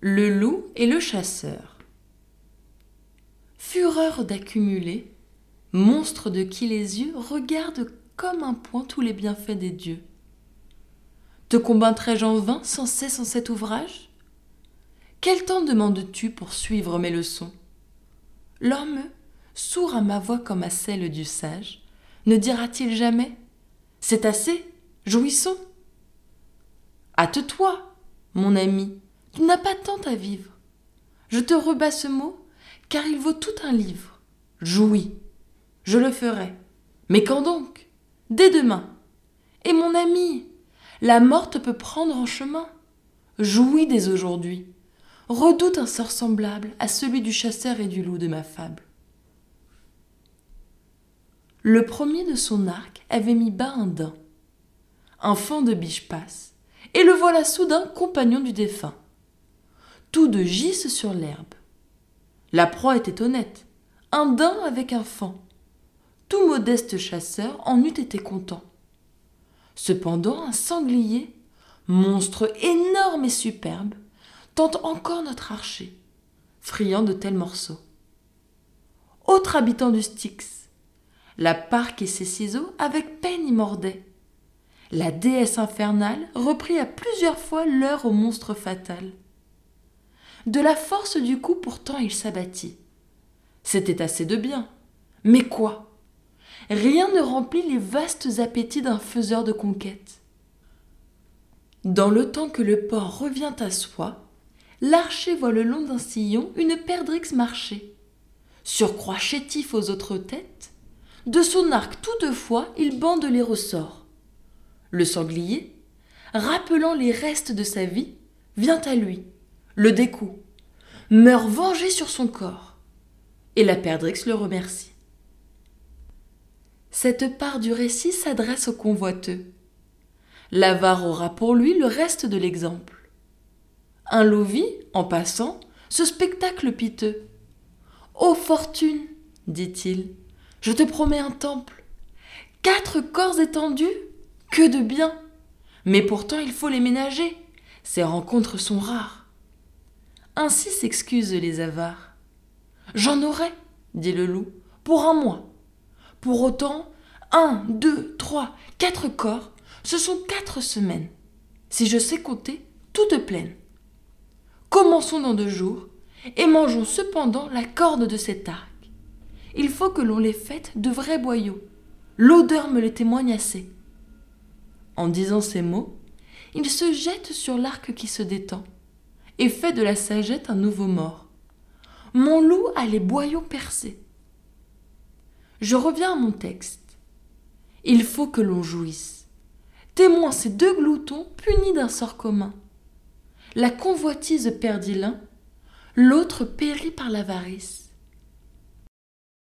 Le loup et le chasseur. Fureur d'accumuler, monstre de qui les yeux regardent comme un point tous les bienfaits des dieux. Te combattrai-je en vain sans cesse en cet ouvrage? Quel temps demandes-tu pour suivre mes leçons? L'homme, sourd à ma voix comme à celle du sage, ne dira-t-il jamais C'est assez, jouissons! Hâte-toi, mon ami, tu pas tant à vivre. Je te rebats ce mot, car il vaut tout un livre. Jouis, je le ferai. Mais quand donc? Dès demain. Et mon ami, la mort te peut prendre en chemin. Jouis dès aujourd'hui. Redoute un sort semblable à celui du chasseur et du loup de ma fable. Le premier de son arc avait mis bas un daim. Un fan de biche passe, et le voilà soudain compagnon du défunt. Tous deux gissent sur l'herbe. La proie était honnête, un daim avec un fan. Tout modeste chasseur en eût été content. Cependant, un sanglier, monstre énorme et superbe, tente encore notre archer, friand de tels morceaux. Autre habitant du Styx, la parque et ses ciseaux avec peine y mordaient. La déesse infernale reprit à plusieurs fois l'heure au monstre fatal. De la force du coup pourtant il s'abattit. C'était assez de bien. Mais quoi? Rien ne remplit les vastes appétits d'un faiseur de conquêtes. Dans le temps que le porc revient à soi, l'archer voit le long d'un sillon une perdrix marcher. Surcroît chétif aux autres têtes, de son arc toutefois il bande les ressorts. Le sanglier, rappelant les restes de sa vie, vient à lui, le découd, meurt vengé sur son corps. Et la perdrix le remercie. Cette part du récit s'adresse au convoiteux. L'avare aura pour lui le reste de l'exemple. Un loup vit, en passant, ce spectacle piteux. Ô fortune, dit-il, je te promets un temple. Quatre corps étendus, que de bien. Mais pourtant il faut les ménager. Ces rencontres sont rares. Ainsi s'excusent les avares. J'en aurai, dit le loup, pour un mois. Pour autant, un, deux, trois, quatre corps, ce sont quatre semaines. Si je sais compter, toutes pleines. Commençons dans deux jours, et mangeons cependant la corde de cet arc. Il faut que l'on les fête de vrais boyaux. L'odeur me le témoigne assez. En disant ces mots, il se jette sur l'arc qui se détend et fait de la sagette un nouveau mort. Mon loup a les boyaux percés. Je reviens à mon texte. Il faut que l'on jouisse. Témoin ces deux gloutons punis d'un sort commun. La convoitise perdit l'un, l'autre périt par l'avarice.